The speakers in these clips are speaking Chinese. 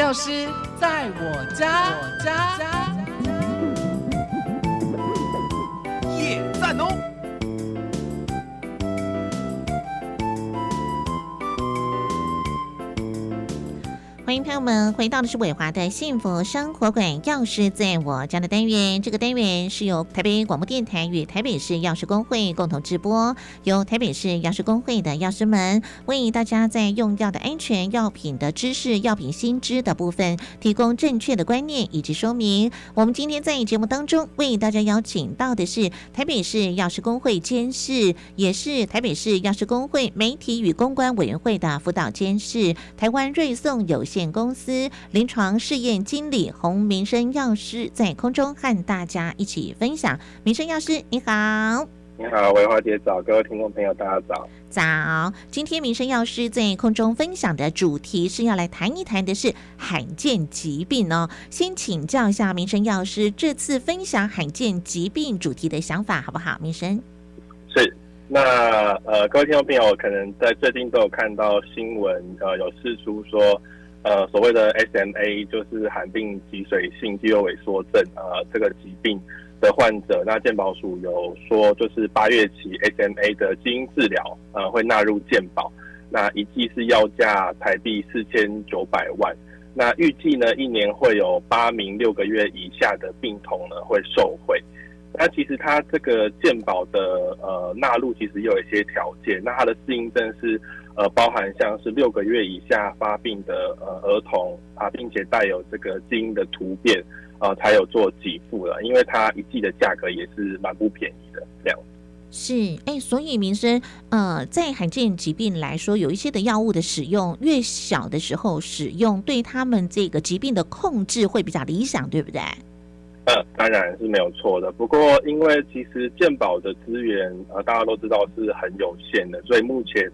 教师在我家，我家。欢迎朋友们回到的是伟华的幸福生活馆，钥匙在我家的单元。这个单元是由台北广播电台与台北市药师工会共同直播，由台北市药师工会的药师们为大家在用药的安全、药品的知识、药品新知的部分提供正确的观念以及说明。我们今天在节目当中为大家邀请到的是台北市药师工会监事，也是台北市药师工会媒体与公关委员会的辅导监事，台湾瑞颂有限。公司临床试验经理洪民生药师在空中和大家一起分享。民生药师，你好！你好，维华姐早，各位听众朋友，大家早。早！今天民生药师在空中分享的主题是要来谈一谈的是罕见疾病哦。先请教一下民生药师，这次分享罕见疾病主题的想法好不好？民生是。那呃，各位听众朋友，可能在最近都有看到新闻，呃，有释出说。呃，所谓的 SMA 就是罕病脊髓性肌肉萎缩症，呃，这个疾病的患者，那健保署有说，就是八月起 SMA 的基因治疗，呃，会纳入健保，那一剂是要价台币四千九百万，那预计呢，一年会有八名六个月以下的病童呢会受惠，那其实它这个健保的呃纳入其实有一些条件，那它的适应症是。呃，包含像是六个月以下发病的呃儿童啊，并且带有这个基因的突变，呃，才有做给付了，因为它一剂的价格也是蛮不便宜的这样。是，哎，所以民生呃，在罕见疾病来说，有一些的药物的使用，越小的时候使用，对他们这个疾病的控制会比较理想，对不对？呃，当然是没有错的。不过，因为其实健保的资源呃，大家都知道是很有限的，所以目前。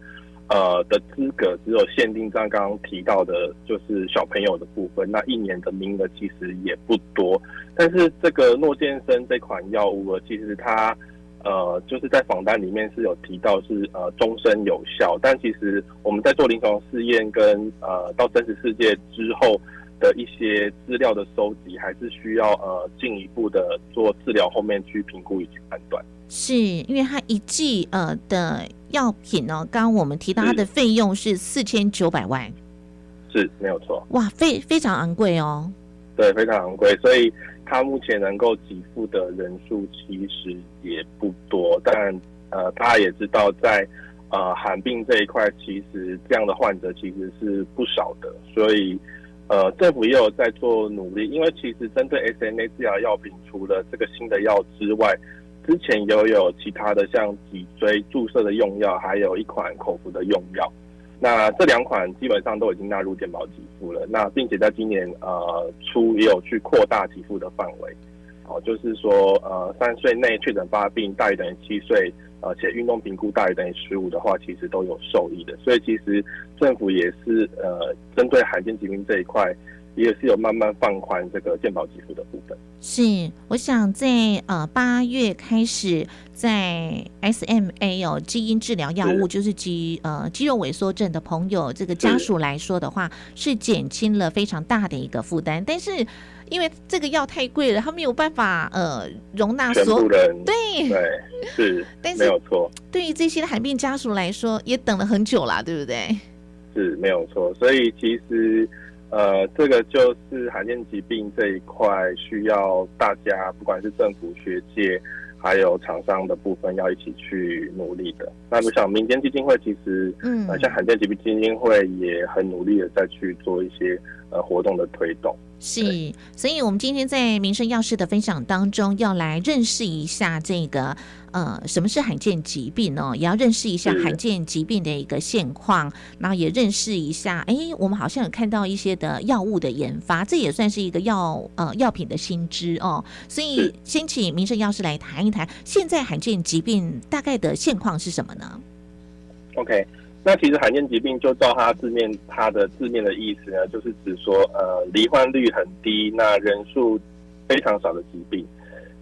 呃的资格只有限定在刚刚提到的，就是小朋友的部分。那一年的名额其实也不多，但是这个诺健生这款药物，其实它呃就是在访单里面是有提到是呃终身有效，但其实我们在做临床试验跟呃到真实世界之后的一些资料的收集，还是需要呃进一步的做治疗后面去评估以及判断。是因为它一剂呃的药品呢，刚刚我们提到它的费用是四千九百万，是没有错。哇，非非常昂贵哦。对，非常昂贵，所以它目前能够给付的人数其实也不多。但呃，大家也知道，在呃罕病这一块，其实这样的患者其实是不少的。所以呃，政府也有在做努力，因为其实针对 SMA 治疗药品，除了这个新的药之外，之前也有其他的像脊椎注射的用药，还有一款口服的用药。那这两款基本上都已经纳入健保给付了。那并且在今年呃初也有去扩大给付的范围。哦，就是说呃三岁内确诊发病大于等于七岁，而且运动评估大于等于十五的话，其实都有受益的。所以其实政府也是呃针对罕见疾病这一块。也是有慢慢放宽这个健保给付的部分。是，我想在呃八月开始，在 SMA 哦基因治疗药物，就是肌呃肌肉萎缩症的朋友，这个家属来说的话，是减轻了非常大的一个负担。但是因为这个药太贵了，他没有办法呃容纳所有人。对对是，但是没有错。对于这些的罕病家属来说，也等了很久了，对不对？是没有错，所以其实。呃，这个就是罕见疾病这一块，需要大家不管是政府、学界，还有厂商的部分，要一起去努力的。那我想，民间基金会其实，嗯，像罕见疾病基金会也很努力的在去做一些呃活动的推动。是，所以我们今天在民生药师的分享当中，要来认识一下这个呃，什么是罕见疾病哦？也要认识一下罕见疾病的一个现况，然后也认识一下，哎，我们好像有看到一些的药物的研发，这也算是一个药呃药品的新知哦。所以，先请民生药师来谈一谈，现在罕见疾病大概的现况是什么呢？OK。那其实罕见疾病就照它字面，它的字面的意思呢，就是指说，呃，罹患率很低，那人数非常少的疾病。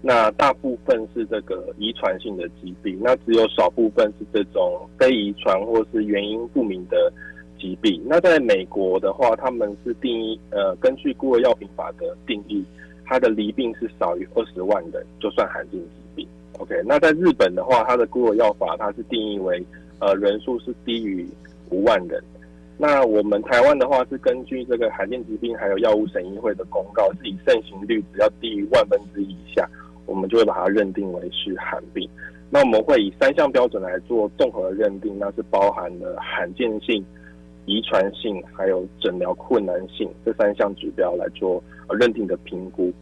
那大部分是这个遗传性的疾病，那只有少部分是这种非遗传或是原因不明的疾病。那在美国的话，他们是定义呃，根据孤儿药品法的定义，它的离病是少于二十万人就算罕见疾病。OK，那在日本的话，它的孤儿药法它是定义为呃人数是低于五万人。那我们台湾的话是根据这个罕见疾病还有药物审议会的公告，是以盛行率只要低于万分之一以下，我们就会把它认定为是罕病。那我们会以三项标准来做综合认定，那是包含了罕见性、遗传性还有诊疗困难性这三项指标来做认定的评估。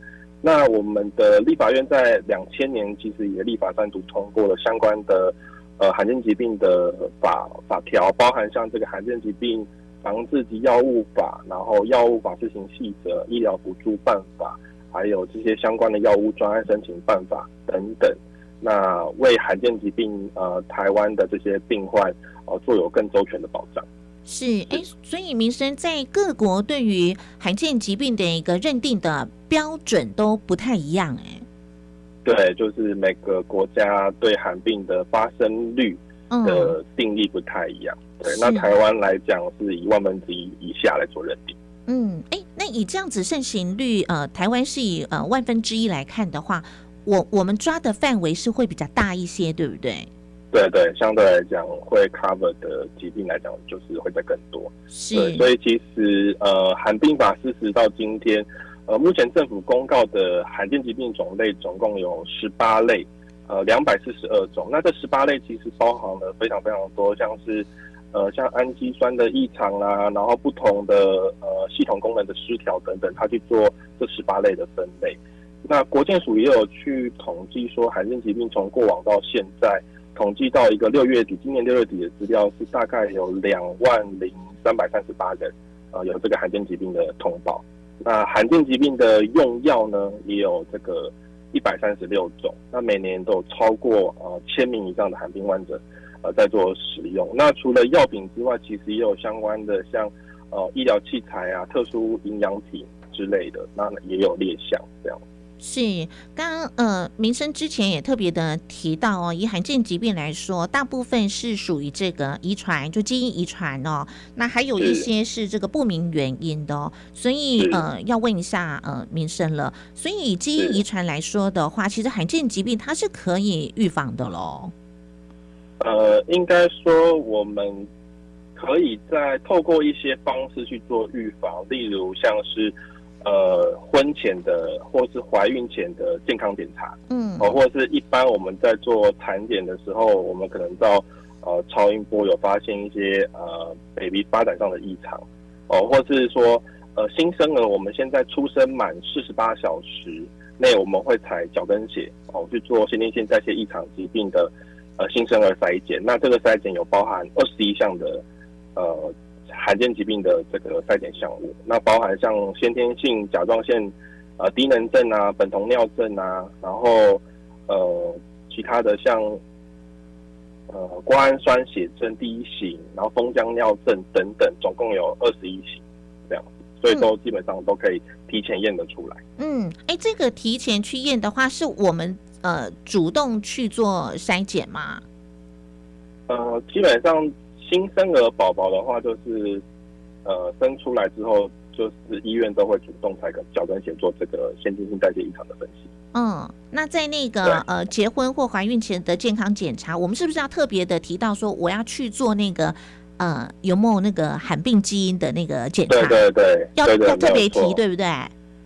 那我们的立法院在两千年其实也立法单独通过了相关的。呃，罕见疾病的法法条包含像这个罕见疾病防治及药物法，然后药物法施行细则、医疗补助办法，还有这些相关的药物专案申请办法等等。那为罕见疾病呃台湾的这些病患呃做有更周全的保障。是，哎，所以民生在各国对于罕见疾病的一个认定的标准都不太一样，哎。对，就是每个国家对寒病的发生率的定义不太一样。对，那台湾来讲是以万分之一以下来做认定。嗯，哎，那以这样子盛行率，呃，台湾是以呃万分之一来看的话，我我们抓的范围是会比较大一些，对不对？对对，相对来讲会 cover 的疾病来讲，就是会再更多。是，所以其实呃，寒病法实施到今天。呃，目前政府公告的罕见疾病种类总共有十八类，呃，两百四十二种。那这十八类其实包含了非常非常多，像是呃，像氨基酸的异常啦，然后不同的呃系统功能的失调等等，它去做这十八类的分类。那国健署也有去统计说，罕见疾病从过往到现在，统计到一个六月底，今年六月底的资料是大概有两万零三百三十八人，呃，有这个罕见疾病的通报。那罕见疾病的用药呢，也有这个一百三十六种。那每年都有超过呃千名以上的罕病患者呃在做使用。那除了药品之外，其实也有相关的像呃医疗器材啊、特殊营养品之类的，那也有列项这样。是，刚刚呃，民生之前也特别的提到哦，以罕见疾病来说，大部分是属于这个遗传，就基因遗传哦。那还有一些是这个不明原因的哦。所以呃，要问一下呃，民生了。所以基因遗传来说的话，其实罕见疾病它是可以预防的喽。呃，应该说我们可以在透过一些方式去做预防，例如像是。呃，婚前的或是怀孕前的健康检查，嗯，哦，或者是一般我们在做产检的时候，我们可能到呃超音波有发现一些呃 baby 发展上的异常，哦，或是说呃新生儿，我们现在出生满四十八小时内，我们会采脚跟血哦去做先天性代谢异常疾病的呃新生儿筛检，那这个筛检有包含二十一项的呃。罕见疾病的这个筛检项目，那包含像先天性甲状腺呃低能症啊、苯酮尿症啊，然后呃其他的像呃瓜氨酸血症第一型，然后封浆尿症等等，总共有二十一型这样，所以都基本上都可以提前验得出来。嗯，哎，这个提前去验的话，是我们呃主动去做筛检吗？呃，基本上。新生儿宝宝的话，就是呃生出来之后，就是医院都会主动采个脚跟血做这个先天性代谢异常的分析。嗯，那在那个呃结婚或怀孕前的健康检查，我们是不是要特别的提到说，我要去做那个呃有没有那个罕病基因的那个检查？对对对，要要特别提，对不对？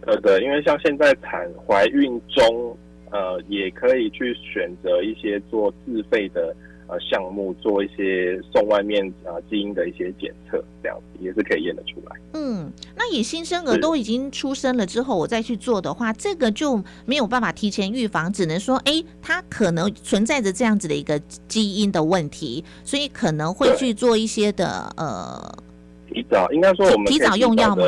呃对，因为像现在产怀孕中，呃，也可以去选择一些做自费的。呃，项目做一些送外面啊基因的一些检测，这样子也是可以验得出来。嗯，那以新生儿都已经出生了之后，我再去做的话，这个就没有办法提前预防，只能说，哎，它可能存在着这样子的一个基因的问题，所以可能会去做一些的呃，提早应该说我们提早用药吗？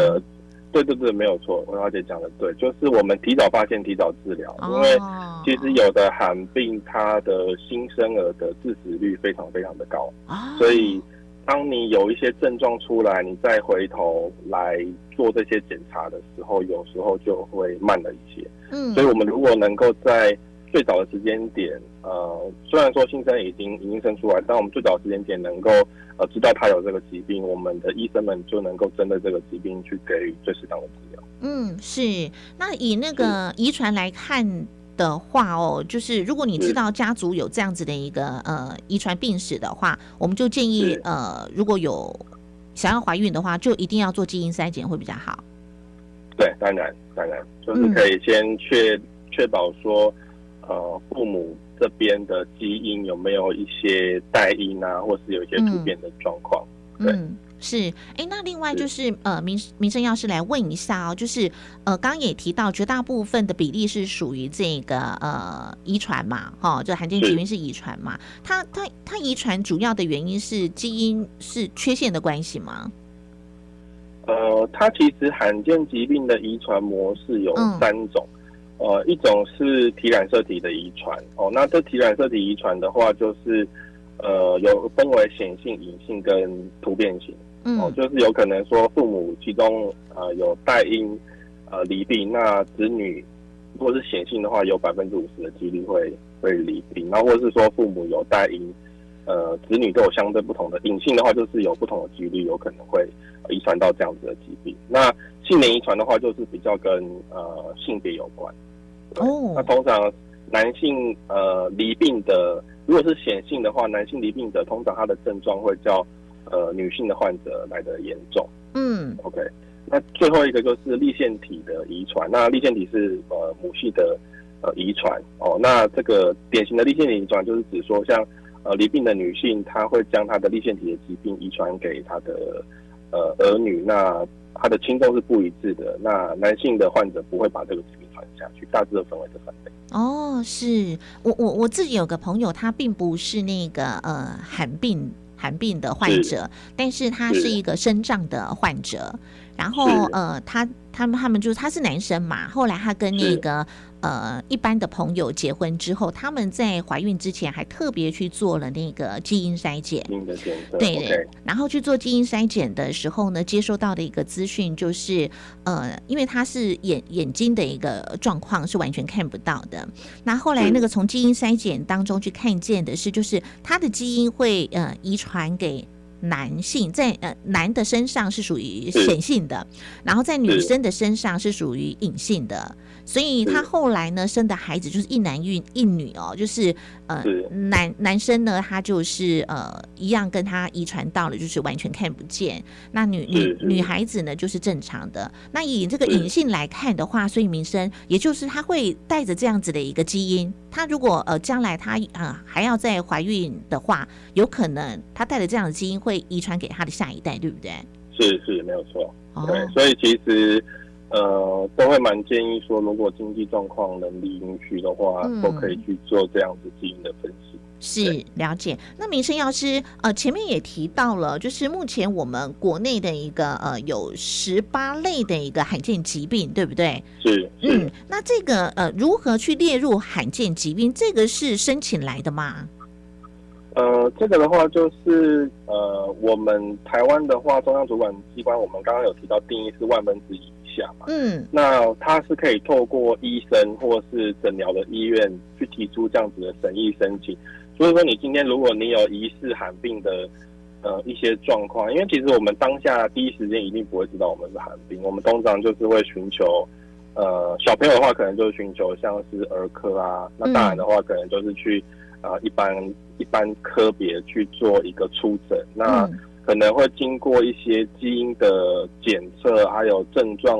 对对对，没有错，文小姐讲的对，就是我们提早发现、提早治疗，因为其实有的罕病，它的新生儿的致死率非常非常的高，所以当你有一些症状出来，你再回头来做这些检查的时候，有时候就会慢了一些。嗯，所以我们如果能够在最早的时间点，呃，虽然说新生已经已经生出来，但我们最早的时间点能够呃知道他有这个疾病，我们的医生们就能够针对这个疾病去给予最适当的治疗。嗯，是。那以那个遗传来看的话哦，就是如果你知道家族有这样子的一个呃遗传病史的话，我们就建议呃，如果有想要怀孕的话，就一定要做基因筛检会比较好。对，当然当然，就是可以先确确保说，呃，父母这边的基因有没有一些代因啊，或是有一些突变的状况。对嗯，是。哎，那另外就是呃，民民生药师来问一下哦，就是呃，刚刚也提到绝大部分的比例是属于这个呃遗传嘛，哈、就罕见疾病是遗传嘛。它它它遗传主要的原因是基因是缺陷的关系吗？呃，它其实罕见疾病的遗传模式有嗯三种，呃，一种是体染色体的遗传哦，那这体染色体遗传的话，就是呃有分为显性、隐性跟突变型。哦嗯，就是有可能说父母其中呃有带因呃离病，那子女如果是显性的话，有百分之五十的几率会会离病，然后或者是说父母有带因，呃子女都有相对不同的隐性的话，就是有不同的几率有可能会呃遗传到这样子的疾病。那性别遗传的话，就是比较跟呃性别有关。对哦那通常男性呃离病的，如果是显性的话，男性离病者通常他的症状会较呃女性的患者来的严重。嗯 OK，那最后一个就是立腺体的遗传。那立腺体是呃母系的呃遗传哦。那这个典型的立腺体遗传就是指说，像呃离病的女性，她会将她的立腺体的疾病遗传给她的呃儿女，那她的轻重是不一致的。那男性的患者不会把这个传下去，大致的分为这三类。哦，是。我我我自己有个朋友，他并不是那个呃寒病寒病的患者，但是他是。是一个肾脏的患者。然后呃，他他们他们就是他是男生嘛，后来他跟那个呃一般的朋友结婚之后，他们在怀孕之前还特别去做了那个基因筛检。基因的检测对然后去做基因筛检的时候呢，接收到的一个资讯就是，呃，因为他是眼眼睛的一个状况是完全看不到的。那后来嗯那个从基因筛检当中去看见的是，就是他的基因会呃遗传给。男性在呃男的身上是属于显性的，然后在女生的身上是属于隐性的，所以他后来呢生的孩子就是一男一一女哦，就是呃是。男男生呢他就是呃一样跟他遗传到了，就是完全看不见。那女女女孩子呢就是正常的。那以这个隐性来看的话，所以民生也就是他会带着这样子的一个基因。他如果呃将来他呃还要再怀孕的话，有可能他带着这样的基因会遗传给他的下一代，对不对？是是没有错。哦，对，所以其实呃都会蛮建议说，如果经济状况能力允许的话，嗯都可以去做这样子基因的分析。是了解。那民生药师呃前面也提到了，就是目前我们国内的一个呃有十八类的一个罕见疾病，对不对？是是，嗯，那这个呃如何去列入罕见疾病？这个是申请来的吗？呃，这个的话就是呃，我们台湾的话，中央主管机关，我们刚刚有提到定义是万分之一以下嘛。嗯那它是可以透过医生或是诊疗的医院去提出这样子的审议申请。所以说，你今天如果你有疑似罕病的呃一些状况，因为其实我们当下第一时间一定不会知道我们是罕病，我们通常就是会寻求呃小朋友的话，可能就是寻求像是儿科啊，那大人的话可能就是去呃一般一般科别去做一个出诊，那。嗯可能会经过一些基因的检测，还有症状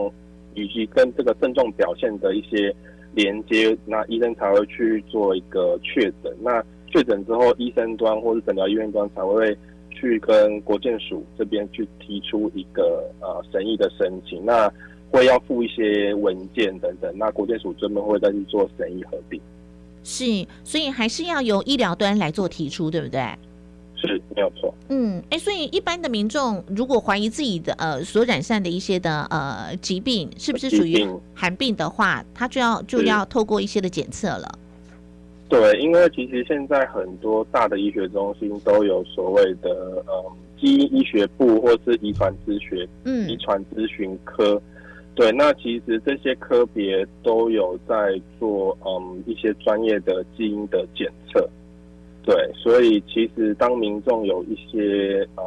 以及跟这个症状表现的一些连接，那医生才会去做一个确诊。那确诊之后，医生端或是诊疗医院端才会去跟国健署这边去提出一个呃审议的申请。那会要附一些文件等等，那国健署专门会再去做审议核定，是，所以还是要由医疗端来做提出，对不对？是没有错。嗯，哎，所以一般的民众如果怀疑自己的呃所染上的一些的呃疾病是不是属于寒病的话，他就要就要透过一些的检测了。对，因为其实现在很多大的医学中心都有所谓的呃基因医学部或是遗传咨询，嗯、遗嗯传咨询科，对，那其实这些科别都有在做嗯一些专业的基因的检测。对，所以其实当民众有一些嗯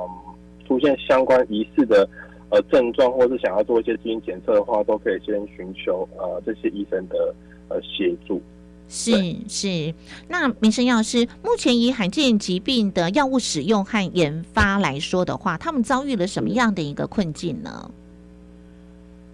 出现相关疑似的呃症状，或是想要做一些基因检测的话，都可以先寻求呃这些医生的呃协助。是是，那民生药师目前以罕见疾病的药物使用和研发来说的话，他们遭遇了什么样的一个困境呢？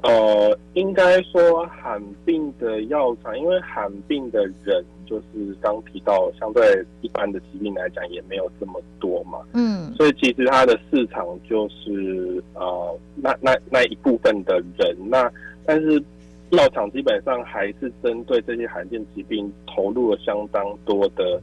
呃，应该说罕病的药厂，因为罕病的人就是刚提到，相对一般的疾病来讲也没有这么多嘛，嗯，所以其实它的市场就是呃那那那一部分的人，那但是药厂基本上还是针对这些罕见疾病投入了相当多的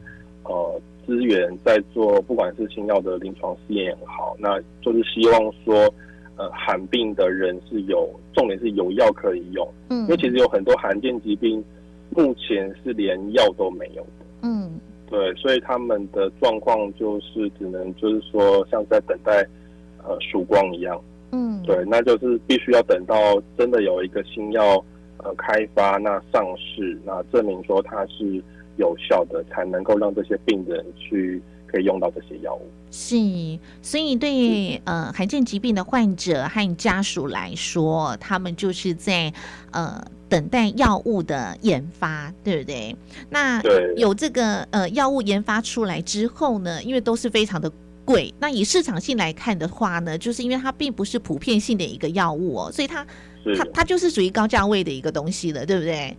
呃资源在做，不管是新药的临床试验也好，那就是希望说。呃，罕病的人是有重点是有药可以用，嗯，因为其实有很多罕见疾病，目前是连药都没有的，嗯，对，所以他们的状况就是只能就是说像在等待呃曙光一样，嗯，对，那就是必须要等到真的有一个新药呃开发那上市，那证明说它是有效的，才能够让这些病人去。可以用到这些药物是，所以对呃罕见疾病的患者和家属来说，他们就是在呃等待药物的研发，对不对？那有这个呃药物研发出来之后呢，因为都是非常的贵，那以市场性来看的话呢，就是因为它并不是普遍性的一个药物哦，所以它它它就是属于高价位的一个东西了，对不对？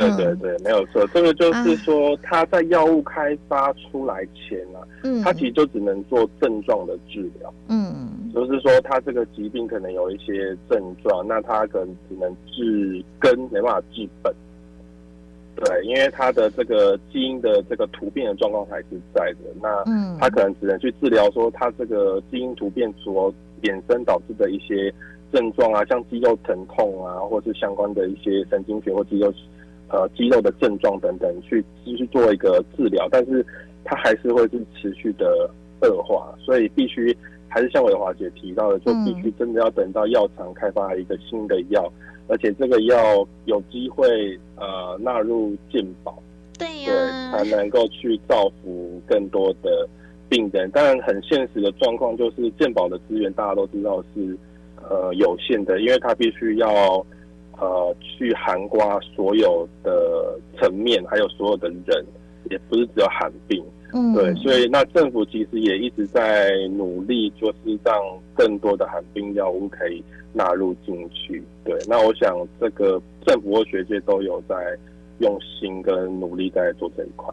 对对对，没有错。这个就是说，它在药物开发出来前啊，嗯，它其实就只能做症状的治疗，嗯，就是说，它这个疾病可能有一些症状，那它可能只能治根，没办法治本。对，因为它的这个基因的这个突变的状况还是在的，那嗯，它可能只能去治疗说它这个基因突变所衍生导致的一些症状啊，像肌肉疼痛啊，或是相关的一些神经学或肌肉。呃，肌肉的症状等等，去继续做一个治疗，但是它还是会是持续的恶化，所以必须还是像伟华姐提到的，就必须真的要等到药厂开发一个新的药，而且这个药有机会呃纳入健保，对呀，才能够去造福更多的病人。当然，很现实的状况就是健保的资源大家都知道是呃有限的，因为它必须要。呃，去涵盖所有的层面，还有所有的人，也不是只有寒病，嗯，对，所以那政府其实也一直在努力，就是让更多的寒冰药物可以纳入进去。对，那我想这个政府和学界都有在用心跟努力在做这一块。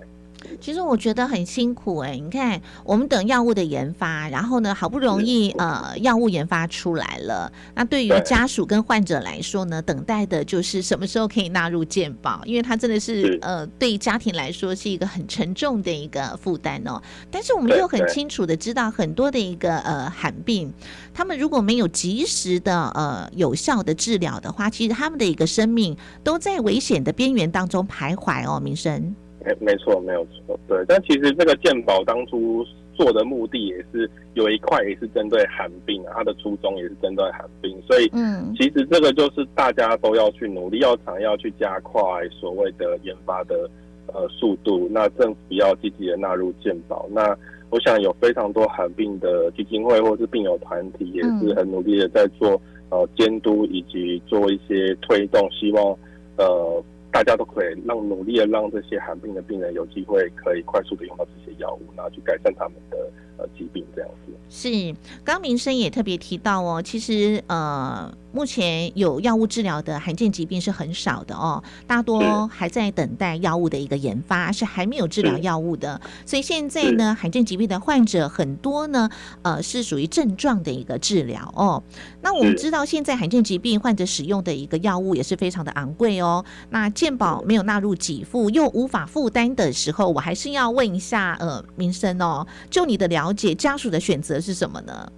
其实我觉得很辛苦哎，你看，我们等药物的研发，然后呢，好不容易呃，药物研发出来了，那对于家属跟患者来说呢，等待的就是什么时候可以纳入健保，因为它真的是呃，对家庭来说是一个很沉重的一个负担哦。但是我们又很清楚的知道，很多的一个呃罕病，他们如果没有及时的呃有效的治疗的话，其实他们的一个生命都在危险的边缘当中徘徊哦，民生。没没错，没有错，对。但其实这个健保当初做的目的也是有一块也是针对寒病啊，它的初衷也是针对寒病，所以嗯，其实这个就是大家都要去努力，药厂要去加快所谓的研发的呃速度，那政府要积极的纳入健保。那我想有非常多寒病的基金会或是病友团体也是很努力的在做呃监督以及做一些推动，希望呃。大家都可以让努力的让这些寒病的病人有机会可以快速的用到这些药物，然后去改善他们的呃疾病这样子。是，刚明生也特别提到哦，其实呃。目前有药物治疗的罕见疾病是很少的哦，大多还在等待药物的一个研发，是还没有治疗药物的。所以现在呢，罕见疾病的患者很多呢，呃，是属于症状的一个治疗哦。那我们知道，现在罕见疾病患者使用的一个药物也是非常的昂贵哦。那健保没有纳入给付，又无法负担的时候，我还是要问一下，呃，民生哦，就你的了解，家属的选择是什么呢？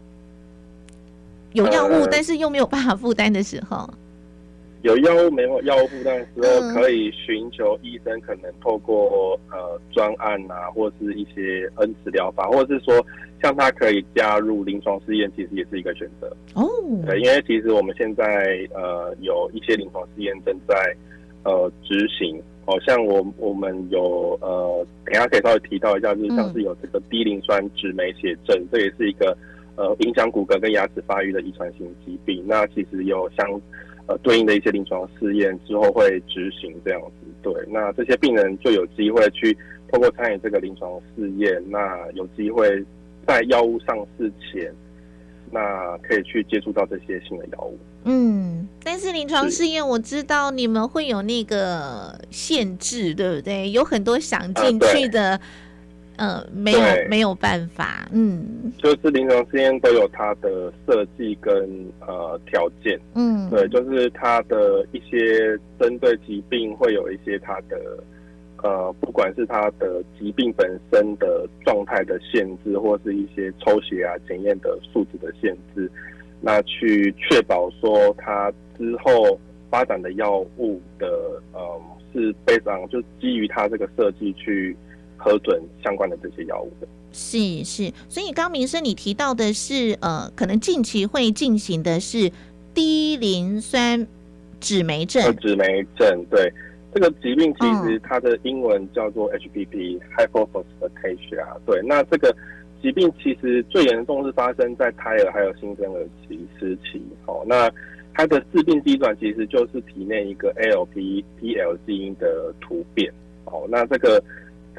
有药物，但是又没有办法负担的时候，有药物没有药物负担的时候，嗯。可以寻求医生，可能透过呃专案啊，或是一些恩慈疗法，或者是说像他可以加入临床试验，其实也是一个选择。哦，对，因为其实我们现在呃有一些临床试验正在呃执行，好、像我我们有呃，等一下可以稍微提到一下，就是像是有这个低磷酸脂酶血症，这也是一个呃影响骨骼跟牙齿发育的遗传性疾病。那其实有相呃对应的一些临床试验之后会执行这样子。对，那这些病人就有机会去通过参与这个临床试验，那有机会在药物上市前。那可以去接触到这些新的药物。嗯，但是临床试验我知道你们会有那个限制，对不对？有很多想进去的，呃，没有没有办法，嗯。就是临床试验都有它的设计跟呃条件，嗯，对，就是它的一些针对疾病会有一些它的呃，不管是它的疾病本身的状态的限制，或是一些抽血啊检验的数值的限制，那去确保说它之后发展的药物的呃是非常就基于它这个设计去核准相关的这些药物的。是是，所以刚明生你提到的是，呃，可能近期会进行的是低磷酸脂酶症，脂酶症，对这个疾病，其实它的英文叫做 HPP（Hypophosphatasia）。对，那这个疾病其实最严重是发生在胎儿还有新生儿期时期。哦，那它的致病机转其实就是体内一个 ALP、PL 基因的突变。哦，那这个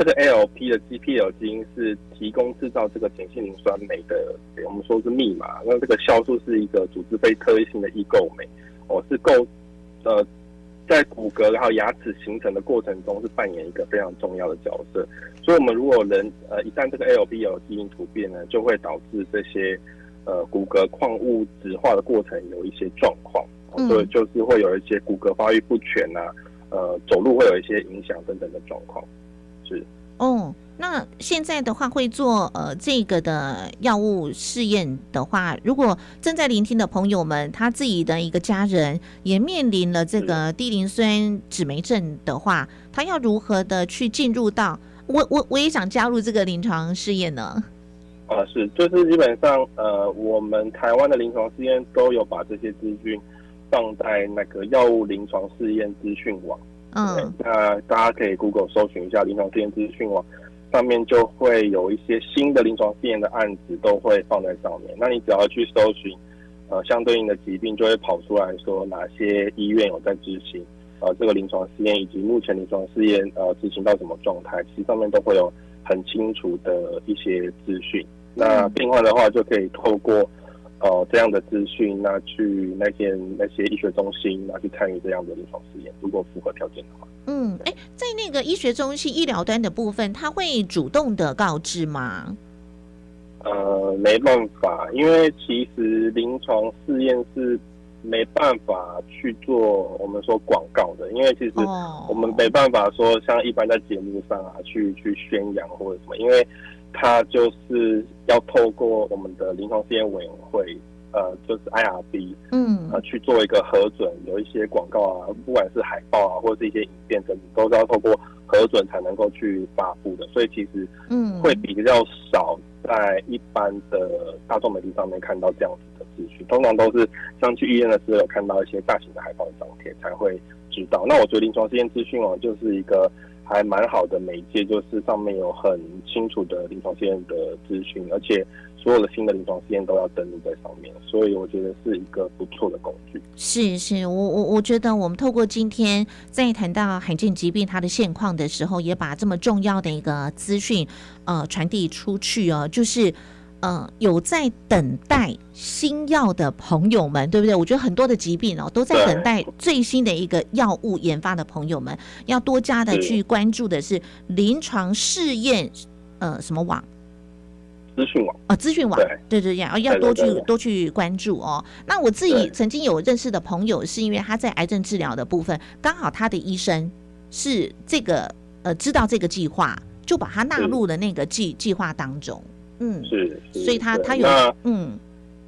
这个 ALP 的 GPL 基因是提供制造这个碱性磷酸酶的，我们说是密码。那这个酵素是一个组织非特异性的异构酶，哦，是构呃在骨骼还有牙齿形成的过程中是扮演一个非常重要的角色。所以，我们如果人呃一旦这个 ALPL 基因突变呢，就会导致这些呃骨骼矿物质化的过程有一些状况，所以就是会有一些骨骼发育不全啊，呃走路会有一些影响等等的状况。是。哦，那现在的话会做呃这个的药物试验的话，如果正在聆听的朋友们，他自己的一个家人也面临了这个低磷酸脂酶症的话，他要如何的去进入到我我我也想加入这个临床试验呢？啊，是，就是基本上，呃，我们台湾的临床试验都有把这些资讯放在那个药物临床试验资讯网。对嗯，那大家可以 Google 搜寻一下临床试验资讯网，上面就会有一些新的临床试验的案子都会放在上面。那你只要去搜寻，呃，相对应的疾病，就会跑出来说哪些医院有在执行，呃，这个临床试验以及目前临床试验呃执行到什么状态，其实上面都会有很清楚的一些资讯。那病患的话，就可以透过呃这样的资讯，那去那些那些医学中心，那去参与这样的临床试验，如果符合条件的话。嗯，哎，在那个医学中心医疗端的部分，他会主动的告知吗？呃，没办法，因为其实临床试验是没办法去做我们说广告的，因为其实哦，我们没办法说像一般在节目上啊去去宣扬或者什么，因为它就是要透过我们的临床试验委员会，呃，就是 IRB，嗯呃，去做一个核准，有一些广告啊，不管是海报啊，或者是一些影片等等，都是要透过核准才能够去发布的，所以其实嗯会比较少在一般的大众媒体上面看到这样子的资讯，通常都是像去医院的时候有看到一些大型的海报张贴才会知道。那我觉得临床试验资讯网就是一个还蛮好的媒介，就是上面有很清楚的临床试验的资讯，而且所有的新的临床试验都要登录在上面，所以我觉得是一个不错的工具。是是，我我我觉得我们透过今天在谈到罕见疾病它的现况的时候，也把这么重要的一个资讯呃传递出去哦，就是呃有在等待新药的朋友们，对不对？我觉得很多的疾病哦都在等待最新的一个药物研发的朋友们，要多加的去关注的是临床试验呃什么网。资讯网啊，资讯网，对对对要要多去多去关注哦。那我自己曾经有认识的朋友，是因为他在癌症治疗的部分，刚好他的医生是这个呃知道这个计划，就把他纳入了那个计计划当中。嗯，是，所以他他有那嗯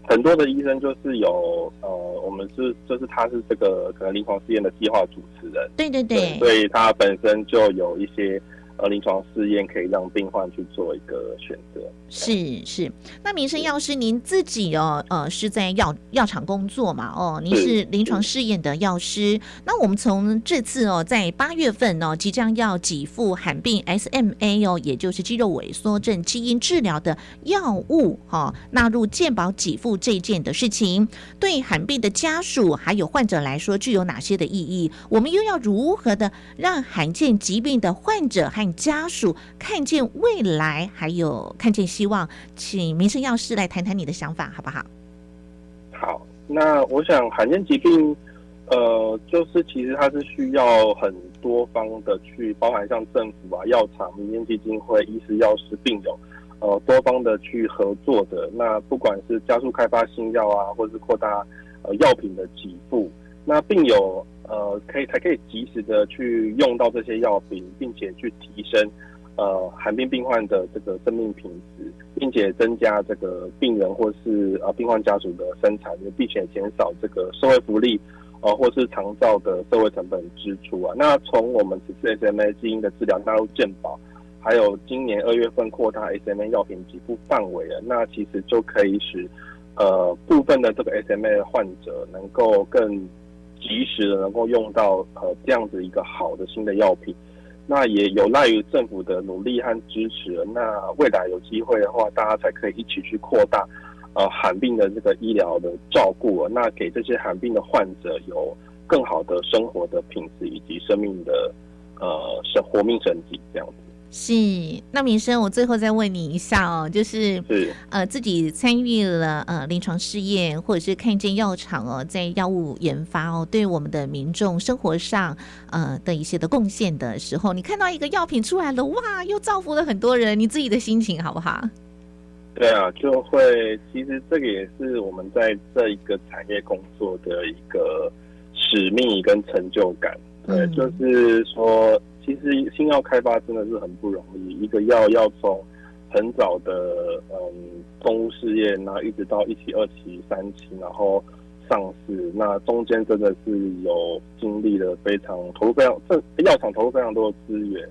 很多的医生就是有呃，我们是就是他是这个可能临床试验的计划主持人，对对对，所以他本身就有一些。呃，临床试验可以让病患去做一个选择。是是，那民生药师您自己哦，呃，是在药药厂工作嘛？哦，您是临床试验的药师。那我们从这次哦，在八月份哦，即将要给付罕病 SMA 哦，也就是肌肉萎缩症基因治疗的药物哈，纳入健保给付这件的事情，对罕病的家属还有患者来说，具有哪些的意义？我们又要如何的让罕见疾病的患者和家属看见未来，还有看见希望，请民生药师来谈谈你的想法，好不好？好，那我想罕见疾病，呃，就是其实它是需要很多方的去，包含像政府啊、药厂、民间基金会、医师、药师、病友，呃，多方的去合作的。那不管是加速开发新药啊，或是扩大呃药品的给付，那病友。呃，可以才可以及时的去用到这些药品，并且去提升呃罕病病患的这个生命品质，并且增加这个病人或是呃病患家属的生产力，并且减少这个社会福利呃或是长照的社会成本支出啊。那从我们此次 SMA 基因的治疗纳入健保，还有今年二月份扩大 SMA 药品给付范围了，那其实就可以使呃部分的这个 SMA 患者能够更。及时的能够用到呃这样子一个好的新的药品，那也有赖于政府的努力和支持。那未来有机会的话，大家才可以一起去扩大呃罕病的这个医疗的照顾，那给这些罕病的患者有更好的生活的品质以及生命的呃生活命升级这样子。是，那民生，我最后再问你一下哦，就是呃，自己参与了呃临床试验，或者是看见药厂哦在药物研发哦，对我们的民众生活上呃的一些的贡献的时候，你看到一个药品出来了，哇，又造福了很多人，你自己的心情好不好？对啊，就会，其实这个也是我们在这一个产业工作的一个使命跟成就感，对，就是说。其实新药开发真的是很不容易，一个药要从很早的嗯动物试验，然后一直到一期、二期、三期，然后上市，那中间真的是有经历了非常投入非常这药厂投入非常多的资源，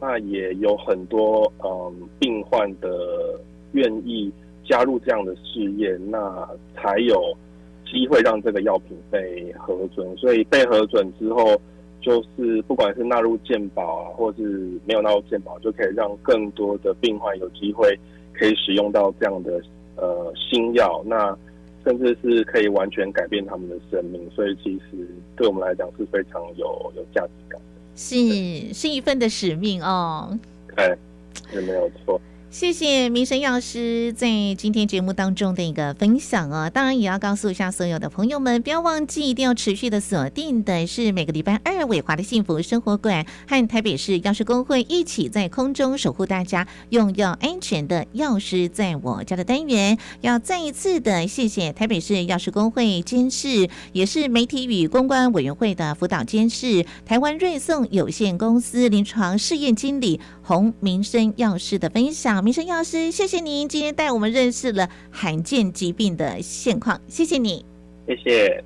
那也有很多嗯病患的愿意加入这样的试验，那才有机会让这个药品被核准，所以被核准之后。就是不管是纳入健保啊，或是没有纳入健保，就可以让更多的病患有机会可以使用到这样的呃新药，那甚至是可以完全改变他们的生命，所以其实对我们来讲是非常有有价值感的，是是一份的使命哦，对，也没有错。谢谢民生药师在今天节目当中的一个分享哦，当然也要告诉一下所有的朋友们，不要忘记一定要持续的锁定的是每个礼拜二伟华的幸福生活馆和台北市药师工会一起在空中守护大家用药安全的药师在我家的单元，要再一次的谢谢台北市药师工会监事，也是媒体与公关委员会的辅导监事，台湾瑞颂有限公司临床试验经理洪民生药师的分享。民生药师，谢谢您今天带我们认识了罕见疾病的现况，谢谢你，谢谢。